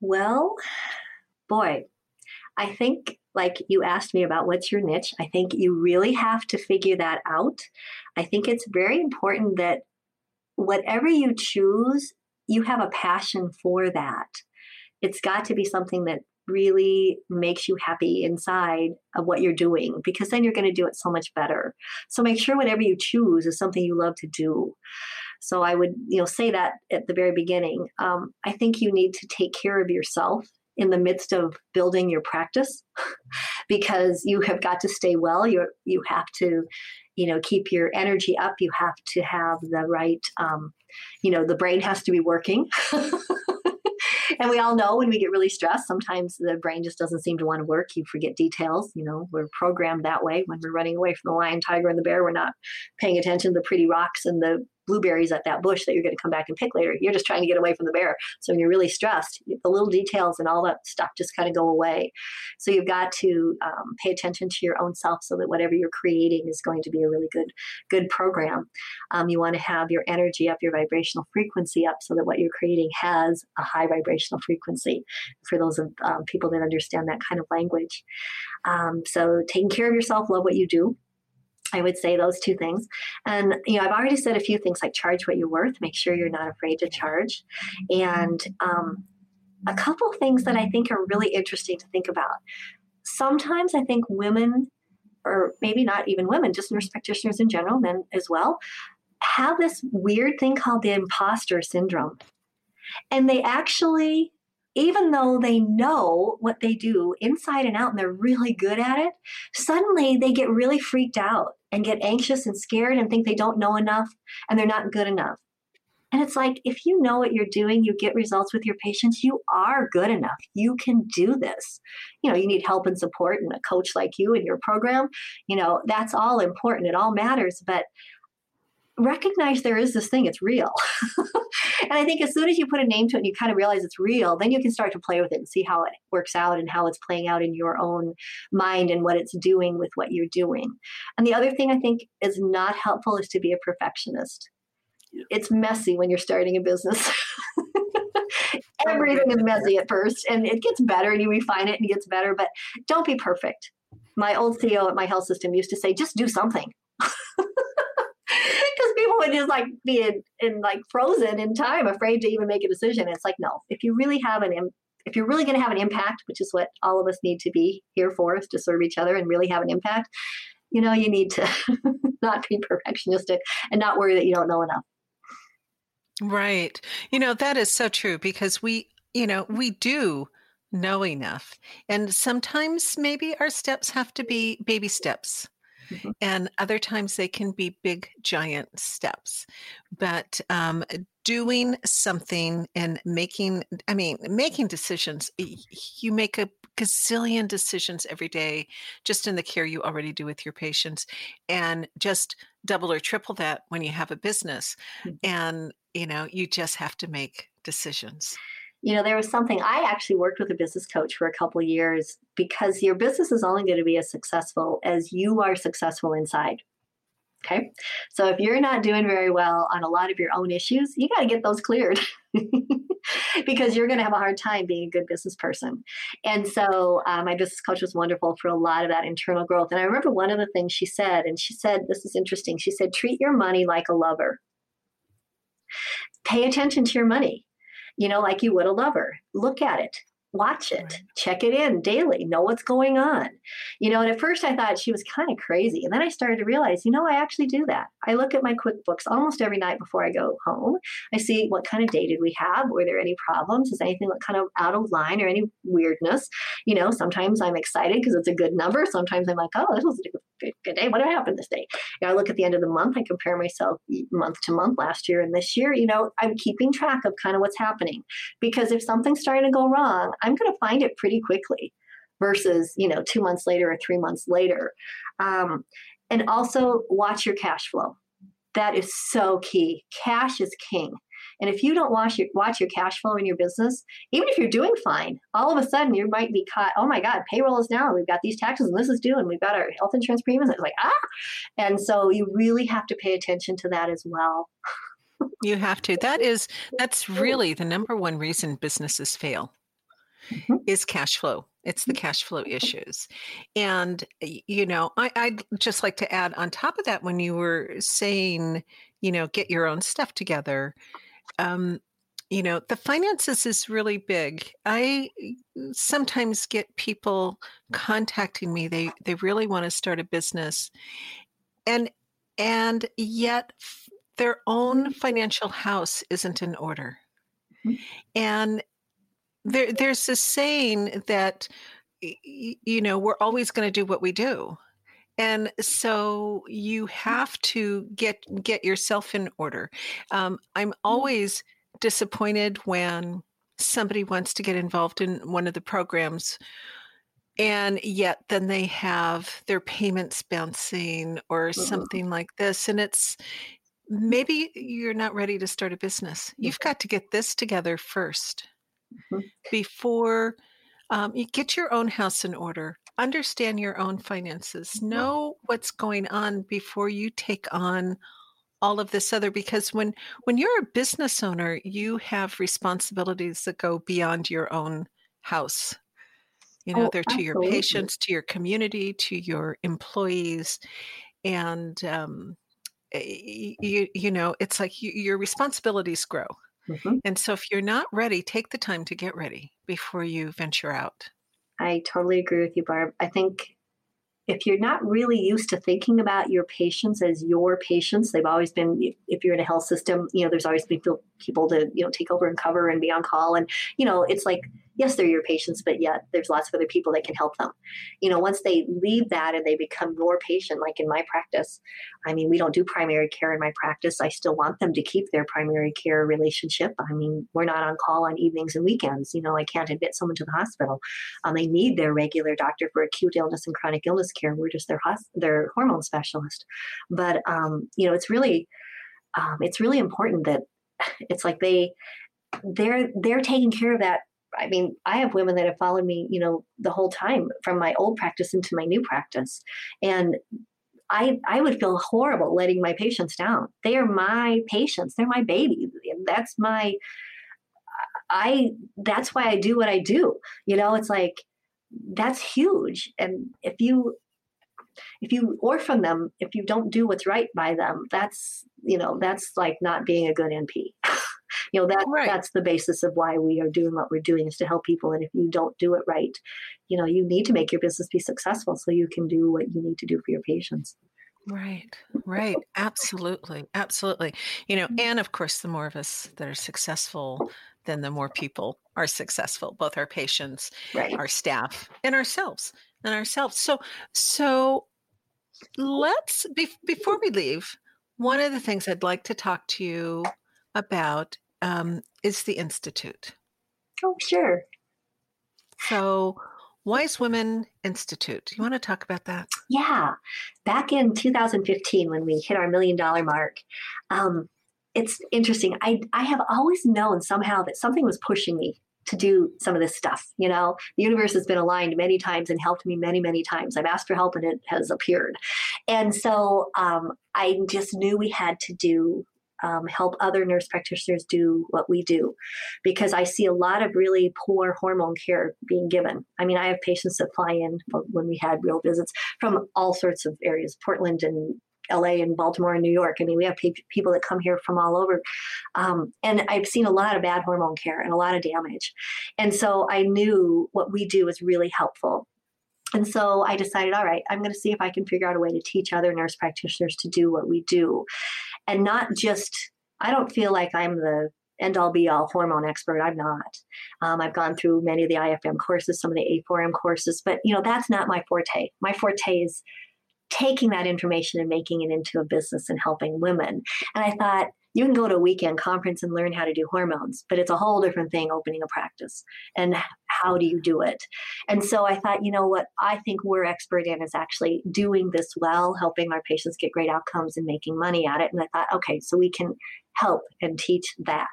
Well, boy, I think, like you asked me about what's your niche, I think you really have to figure that out. I think it's very important that whatever you choose, you have a passion for that. It's got to be something that really makes you happy inside of what you're doing because then you're going to do it so much better. So make sure whatever you choose is something you love to do. So I would, you know, say that at the very beginning. Um, I think you need to take care of yourself in the midst of building your practice because you have got to stay well. You you have to you know keep your energy up you have to have the right um, you know the brain has to be working and we all know when we get really stressed sometimes the brain just doesn't seem to want to work. You forget details you know we're programmed that way. When we're running away from the lion tiger and the bear we're not paying attention to the pretty rocks and the blueberries at that bush that you're going to come back and pick later. You're just trying to get away from the bear. So when you're really stressed, the little details and all that stuff just kind of go away. So you've got to um, pay attention to your own self so that whatever you're creating is going to be a really good good program. Um, you want to have your energy up, your vibrational frequency up, so that what you're creating has a high vibrational frequency. For those of um, people that understand that kind of language, um, so taking care of yourself, love what you do I would say those two things. And, you know, I've already said a few things like charge what you're worth, make sure you're not afraid to charge. And um, a couple things that I think are really interesting to think about. Sometimes I think women, or maybe not even women, just nurse practitioners in general, men as well, have this weird thing called the imposter syndrome. And they actually, even though they know what they do inside and out and they're really good at it, suddenly they get really freaked out and get anxious and scared and think they don't know enough and they're not good enough. And it's like, if you know what you're doing, you get results with your patients, you are good enough. You can do this. You know, you need help and support and a coach like you in your program. You know, that's all important. It all matters. But recognize there is this thing, it's real. and I think as soon as you put a name to it and you kind of realize it's real, then you can start to play with it and see how it works out and how it's playing out in your own mind and what it's doing with what you're doing. And the other thing I think is not helpful is to be a perfectionist. It's messy when you're starting a business. Everything is messy at first and it gets better and you refine it and it gets better, but don't be perfect. My old CEO at my health system used to say, just do something people would just like be in, in like frozen in time, afraid to even make a decision. It's like, no, if you really have an if you're really going to have an impact, which is what all of us need to be here for, is to serve each other and really have an impact, you know, you need to not be perfectionistic and not worry that you don't know enough. Right. You know, that is so true because we, you know, we do know enough. And sometimes maybe our steps have to be baby steps. Mm-hmm. And other times they can be big, giant steps. But um, doing something and making, I mean, making decisions, you make a gazillion decisions every day just in the care you already do with your patients. And just double or triple that when you have a business. Mm-hmm. And, you know, you just have to make decisions you know there was something i actually worked with a business coach for a couple years because your business is only going to be as successful as you are successful inside okay? So if you're not doing very well on a lot of your own issues you got to get those cleared because you're going to have a hard time being a good business person. And so uh, my business coach was wonderful for a lot of that internal growth. And i remember one of the things she said and she said this is interesting she said treat your money like a lover. Pay attention to your money you know, like you would a lover. Look at it, watch it, right. check it in daily, know what's going on. You know, and at first I thought she was kind of crazy. And then I started to realize, you know, I actually do that. I look at my QuickBooks almost every night before I go home. I see what kind of day did we have? Were there any problems? Is anything kind of out of line or any weirdness? You know, sometimes I'm excited because it's a good number. Sometimes I'm like, oh, this was a good, good day. What happened this day? You know, I look at the end of the month. I compare myself month to month last year and this year. You know, I'm keeping track of kind of what's happening because if something's starting to go wrong, I'm going to find it pretty quickly versus you know two months later or three months later um, and also watch your cash flow that is so key cash is king and if you don't watch your watch your cash flow in your business even if you're doing fine all of a sudden you might be caught oh my god payroll is down we've got these taxes and this is due and we've got our health insurance premiums it's like ah and so you really have to pay attention to that as well you have to that is that's really the number one reason businesses fail mm-hmm. is cash flow. It's the cash flow issues. And, you know, I, I'd just like to add on top of that when you were saying, you know, get your own stuff together. Um, you know, the finances is really big. I sometimes get people contacting me. They they really want to start a business. And and yet their own financial house isn't in order. Mm-hmm. And there, there's this saying that you know we're always going to do what we do and so you have to get get yourself in order um, i'm mm-hmm. always disappointed when somebody wants to get involved in one of the programs and yet then they have their payments bouncing or uh-huh. something like this and it's maybe you're not ready to start a business you've got to get this together first mm-hmm. before um, you get your own house in order understand your own finances mm-hmm. know what's going on before you take on all of this other because when when you're a business owner you have responsibilities that go beyond your own house you know oh, they're to absolutely. your patients to your community to your employees and um, you, you know it's like you, your responsibilities grow Mm-hmm. And so if you're not ready, take the time to get ready before you venture out. I totally agree with you, Barb. I think if you're not really used to thinking about your patients as your patients, they've always been, if you're in a health system, you know, there's always been people to, you know, take over and cover and be on call. And, you know, it's like, yes, they're your patients, but yet there's lots of other people that can help them. You know, once they leave that and they become your patient, like in my practice, I mean, we don't do primary care in my practice. I still want them to keep their primary care relationship. I mean, we're not on call on evenings and weekends. You know, I can't admit someone to the hospital. Um, they need their regular doctor for acute illness and chronic illness care. We're just their their hormone specialist. But um, you know, it's really um, it's really important that it's like they they're they're taking care of that I mean, I have women that have followed me, you know, the whole time from my old practice into my new practice. And I I would feel horrible letting my patients down. They are my patients. They're my baby. That's my I that's why I do what I do. You know, it's like that's huge. And if you if you orphan them, if you don't do what's right by them, that's you know, that's like not being a good NP. you know that right. that's the basis of why we are doing what we're doing is to help people and if you don't do it right you know you need to make your business be successful so you can do what you need to do for your patients Right, right. Absolutely. Absolutely. You know, mm-hmm. and of course, the more of us that are successful, then the more people are successful, both our patients, right. our staff, and ourselves, and ourselves. So, so let's, be, before we leave, one of the things I'd like to talk to you about um, is the Institute. Oh, sure. So, Wise Women Institute. You want to talk about that? Yeah. Back in 2015, when we hit our million dollar mark, um, it's interesting. I, I have always known somehow that something was pushing me to do some of this stuff. You know, the universe has been aligned many times and helped me many, many times. I've asked for help and it has appeared. And so um, I just knew we had to do um, help other nurse practitioners do what we do because I see a lot of really poor hormone care being given. I mean, I have patients that fly in when we had real visits from all sorts of areas, Portland and LA and Baltimore and New York. I mean, we have pe- people that come here from all over. Um, and I've seen a lot of bad hormone care and a lot of damage. And so I knew what we do is really helpful. And so I decided, all right, I'm going to see if I can figure out a way to teach other nurse practitioners to do what we do and not just i don't feel like i'm the end all be all hormone expert i'm not. Um, i've gone through many of the IFM courses some of the A4M courses but you know that's not my forte. My forte is taking that information and making it into a business and helping women and i thought you can go to a weekend conference and learn how to do hormones, but it's a whole different thing opening a practice. And how do you do it? And so I thought, you know what I think we're expert in is actually doing this well, helping our patients get great outcomes and making money at it. And I thought, okay, so we can help and teach that.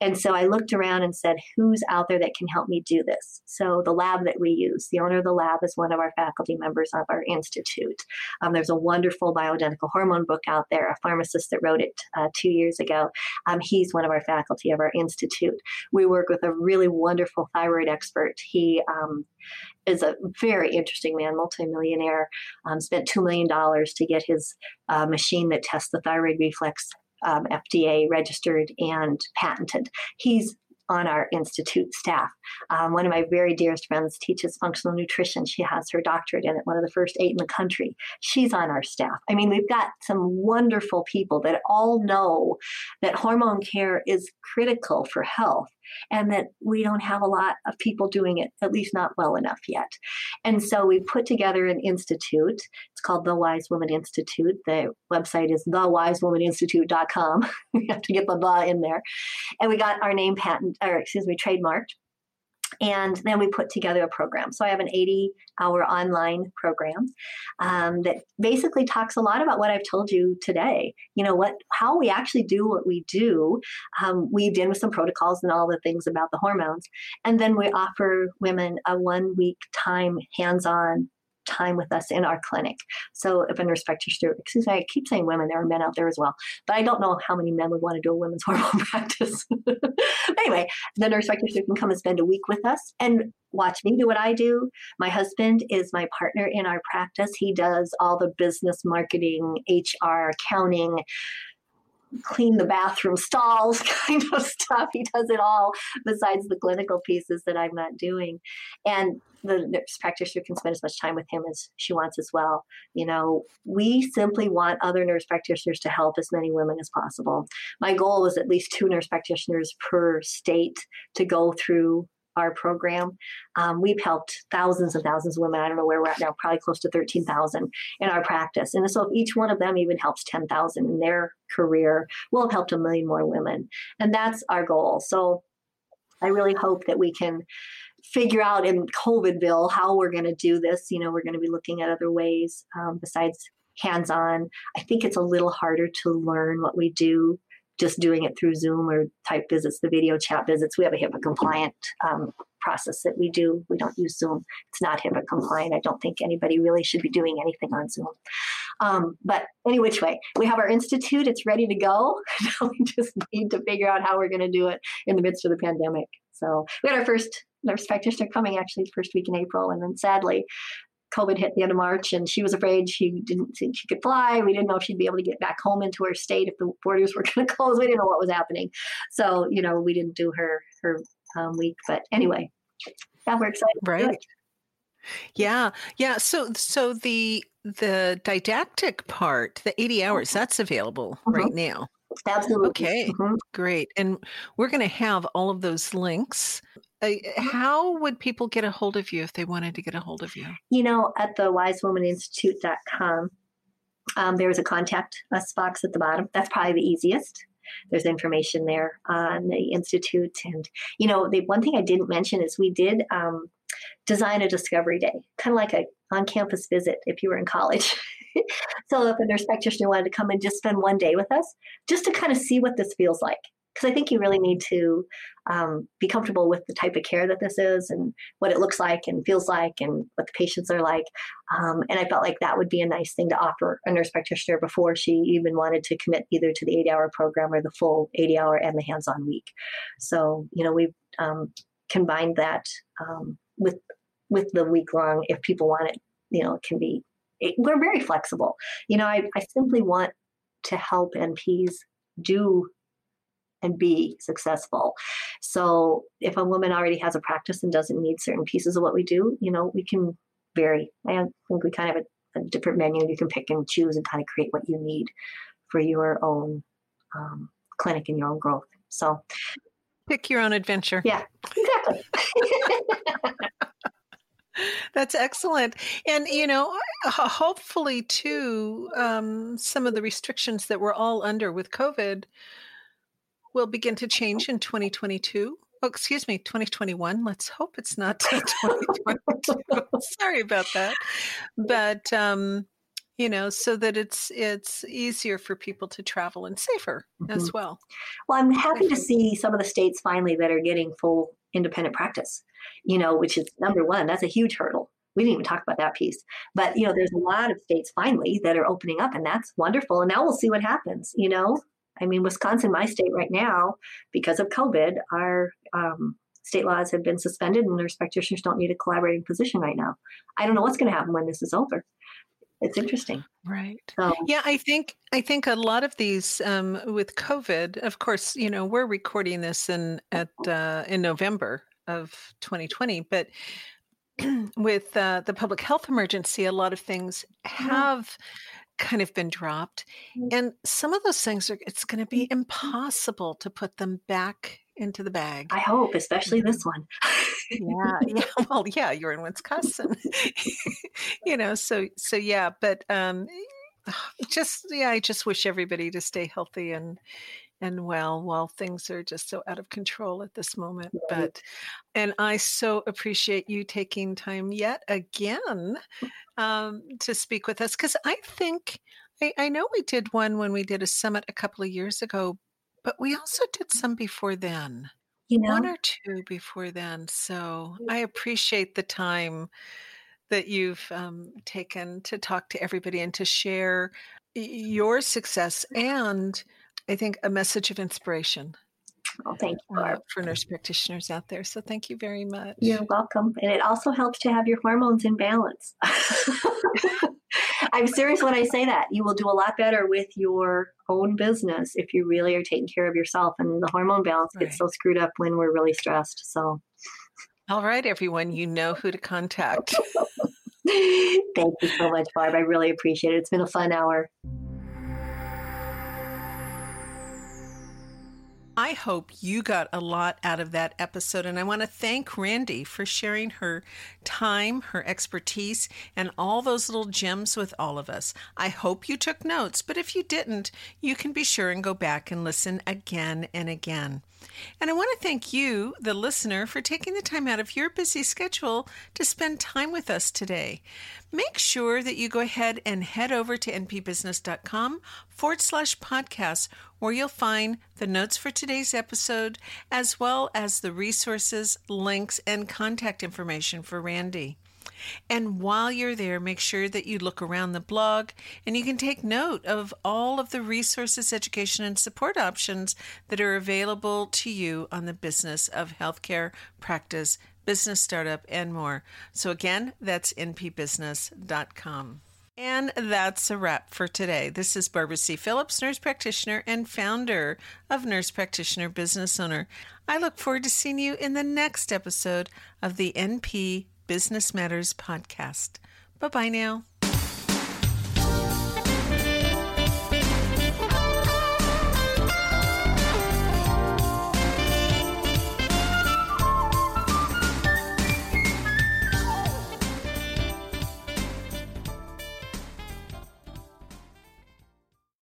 And so I looked around and said, who's out there that can help me do this? So the lab that we use, the owner of the lab is one of our faculty members of our institute. Um, there's a wonderful bioidentical hormone book out there, a pharmacist that wrote it uh, two years ago. Um, he's one of our faculty of our institute. We work with a really wonderful thyroid expert. He um, is a very interesting man, multimillionaire, um, spent $2 million to get his uh, machine that tests the thyroid reflex um, FDA registered and patented. He's on our institute staff. Um, one of my very dearest friends teaches functional nutrition. She has her doctorate in it, one of the first eight in the country. She's on our staff. I mean, we've got some wonderful people that all know that hormone care is critical for health and that we don't have a lot of people doing it, at least not well enough yet. And so we put together an institute. It's called the Wise Woman Institute. The website is thewisewomaninstitute.com. we have to get the the in there. And we got our name patent, or excuse me, trademarked. And then we put together a program. So I have an 80 hour online program um, that basically talks a lot about what I've told you today. You know, what, how we actually do what we do, um, weaved in with some protocols and all the things about the hormones. And then we offer women a one week time hands on time with us in our clinic. So if a nurse practitioner, excuse me, I keep saying women, there are men out there as well, but I don't know how many men would want to do a women's hormone practice. anyway, the nurse practitioner can come and spend a week with us and watch me do what I do. My husband is my partner in our practice. He does all the business, marketing, HR, accounting, clean the bathroom stalls kind of stuff. He does it all besides the clinical pieces that I'm not doing. And the nurse practitioner can spend as much time with him as she wants as well. You know, we simply want other nurse practitioners to help as many women as possible. My goal was at least two nurse practitioners per state to go through our program. Um, we've helped thousands and thousands of women. I don't know where we're at now, probably close to 13,000 in our practice. And so if each one of them even helps 10,000 in their career, we'll have helped a million more women. And that's our goal. So I really hope that we can figure out in COVIDville how we're going to do this. You know, we're going to be looking at other ways um, besides hands on. I think it's a little harder to learn what we do just doing it through Zoom or type visits, the video chat visits. We have a HIPAA compliant um, process that we do. We don't use Zoom. It's not HIPAA compliant. I don't think anybody really should be doing anything on Zoom. Um, but any which way, we have our institute. It's ready to go. we just need to figure out how we're going to do it in the midst of the pandemic. So we had our first nurse practitioner coming actually the first week in April, and then sadly, COVID hit the end of March, and she was afraid she didn't think she could fly. We didn't know if she'd be able to get back home into her state if the borders were going to close. We didn't know what was happening, so you know we didn't do her her um, week. But anyway, yeah, we're excited. Right. Yeah, yeah. So, so the the didactic part, the eighty hours, that's available mm-hmm. right now. Absolutely. Okay, mm-hmm. great. And we're going to have all of those links uh, how would people get a hold of you if they wanted to get a hold of you? You know, at the wisewomaninstitute.com, um, there's a contact us box at the bottom. That's probably the easiest. There's information there on the institute, and you know, the one thing I didn't mention is we did um, design a discovery day, kind of like a on-campus visit if you were in college. so if a nurse practitioner wanted to come and just spend one day with us, just to kind of see what this feels like, because I think you really need to um, be comfortable with the type of care that this is and what it looks like and feels like and what the patients are like. Um, and I felt like that would be a nice thing to offer a nurse practitioner before she even wanted to commit either to the 80 hour program or the full 80 hour and the hands on week. So, you know, we've um, combined that um, with with the week long if people want it you know it can be it, we're very flexible you know I, I simply want to help nps do and be successful. So if a woman already has a practice and doesn't need certain pieces of what we do, you know, we can vary. I think we kind of have a, a different menu. You can pick and choose and kind of create what you need for your own um, clinic and your own growth. So pick your own adventure. Yeah, exactly. That's excellent. And, you know, hopefully, too, um, some of the restrictions that we're all under with COVID will begin to change in 2022. Oh, excuse me, 2021. Let's hope it's not 2022. Sorry about that. But, um, you know, so that it's it's easier for people to travel and safer mm-hmm. as well. Well, I'm happy to see some of the states finally that are getting full independent practice. You know, which is number one. That's a huge hurdle. We didn't even talk about that piece. But you know, there's a lot of states finally that are opening up, and that's wonderful. And now we'll see what happens. You know, I mean, Wisconsin, my state right now, because of COVID, our um, state laws have been suspended and nurse practitioners don't need a collaborating physician right now. I don't know what's going to happen when this is over. It's interesting, right? So, yeah, I think I think a lot of these um, with COVID. Of course, you know we're recording this in at uh, in November of 2020, but with uh, the public health emergency, a lot of things have kind of been dropped. Mm. And some of those things are, it's going to be mm-hmm. impossible to put them back into the bag. I hope, especially this one. yeah, yeah. Well, yeah, you're in Wisconsin. you know, so so yeah, but um just yeah, I just wish everybody to stay healthy and and well while things are just so out of control at this moment. But and I so appreciate you taking time yet again um, to speak with us because I think I, I know we did one when we did a summit a couple of years ago, but we also did some before then. You know? One or two before then. So I appreciate the time that you've um, taken to talk to everybody and to share your success and I think a message of inspiration. Oh, thank you, uh, for nurse practitioners out there. So thank you very much. You're welcome. And it also helps to have your hormones in balance. I'm serious when I say that. You will do a lot better with your own business if you really are taking care of yourself. And the hormone balance right. gets so screwed up when we're really stressed. So, all right, everyone, you know who to contact. Thank you so much, Barb. I really appreciate it. It's been a fun hour. I hope you got a lot out of that episode, and I want to thank Randy for sharing her time, her expertise, and all those little gems with all of us. I hope you took notes, but if you didn't, you can be sure and go back and listen again and again. And I want to thank you, the listener, for taking the time out of your busy schedule to spend time with us today. Make sure that you go ahead and head over to npbusiness.com forward slash podcast, where you'll find the notes for today's episode, as well as the resources, links, and contact information for Randy. And while you're there, make sure that you look around the blog and you can take note of all of the resources, education, and support options that are available to you on the business of healthcare practice, business startup, and more. So, again, that's npbusiness.com. And that's a wrap for today. This is Barbara C. Phillips, nurse practitioner and founder of Nurse Practitioner Business Owner. I look forward to seeing you in the next episode of the NP Business Matters podcast. Bye bye now.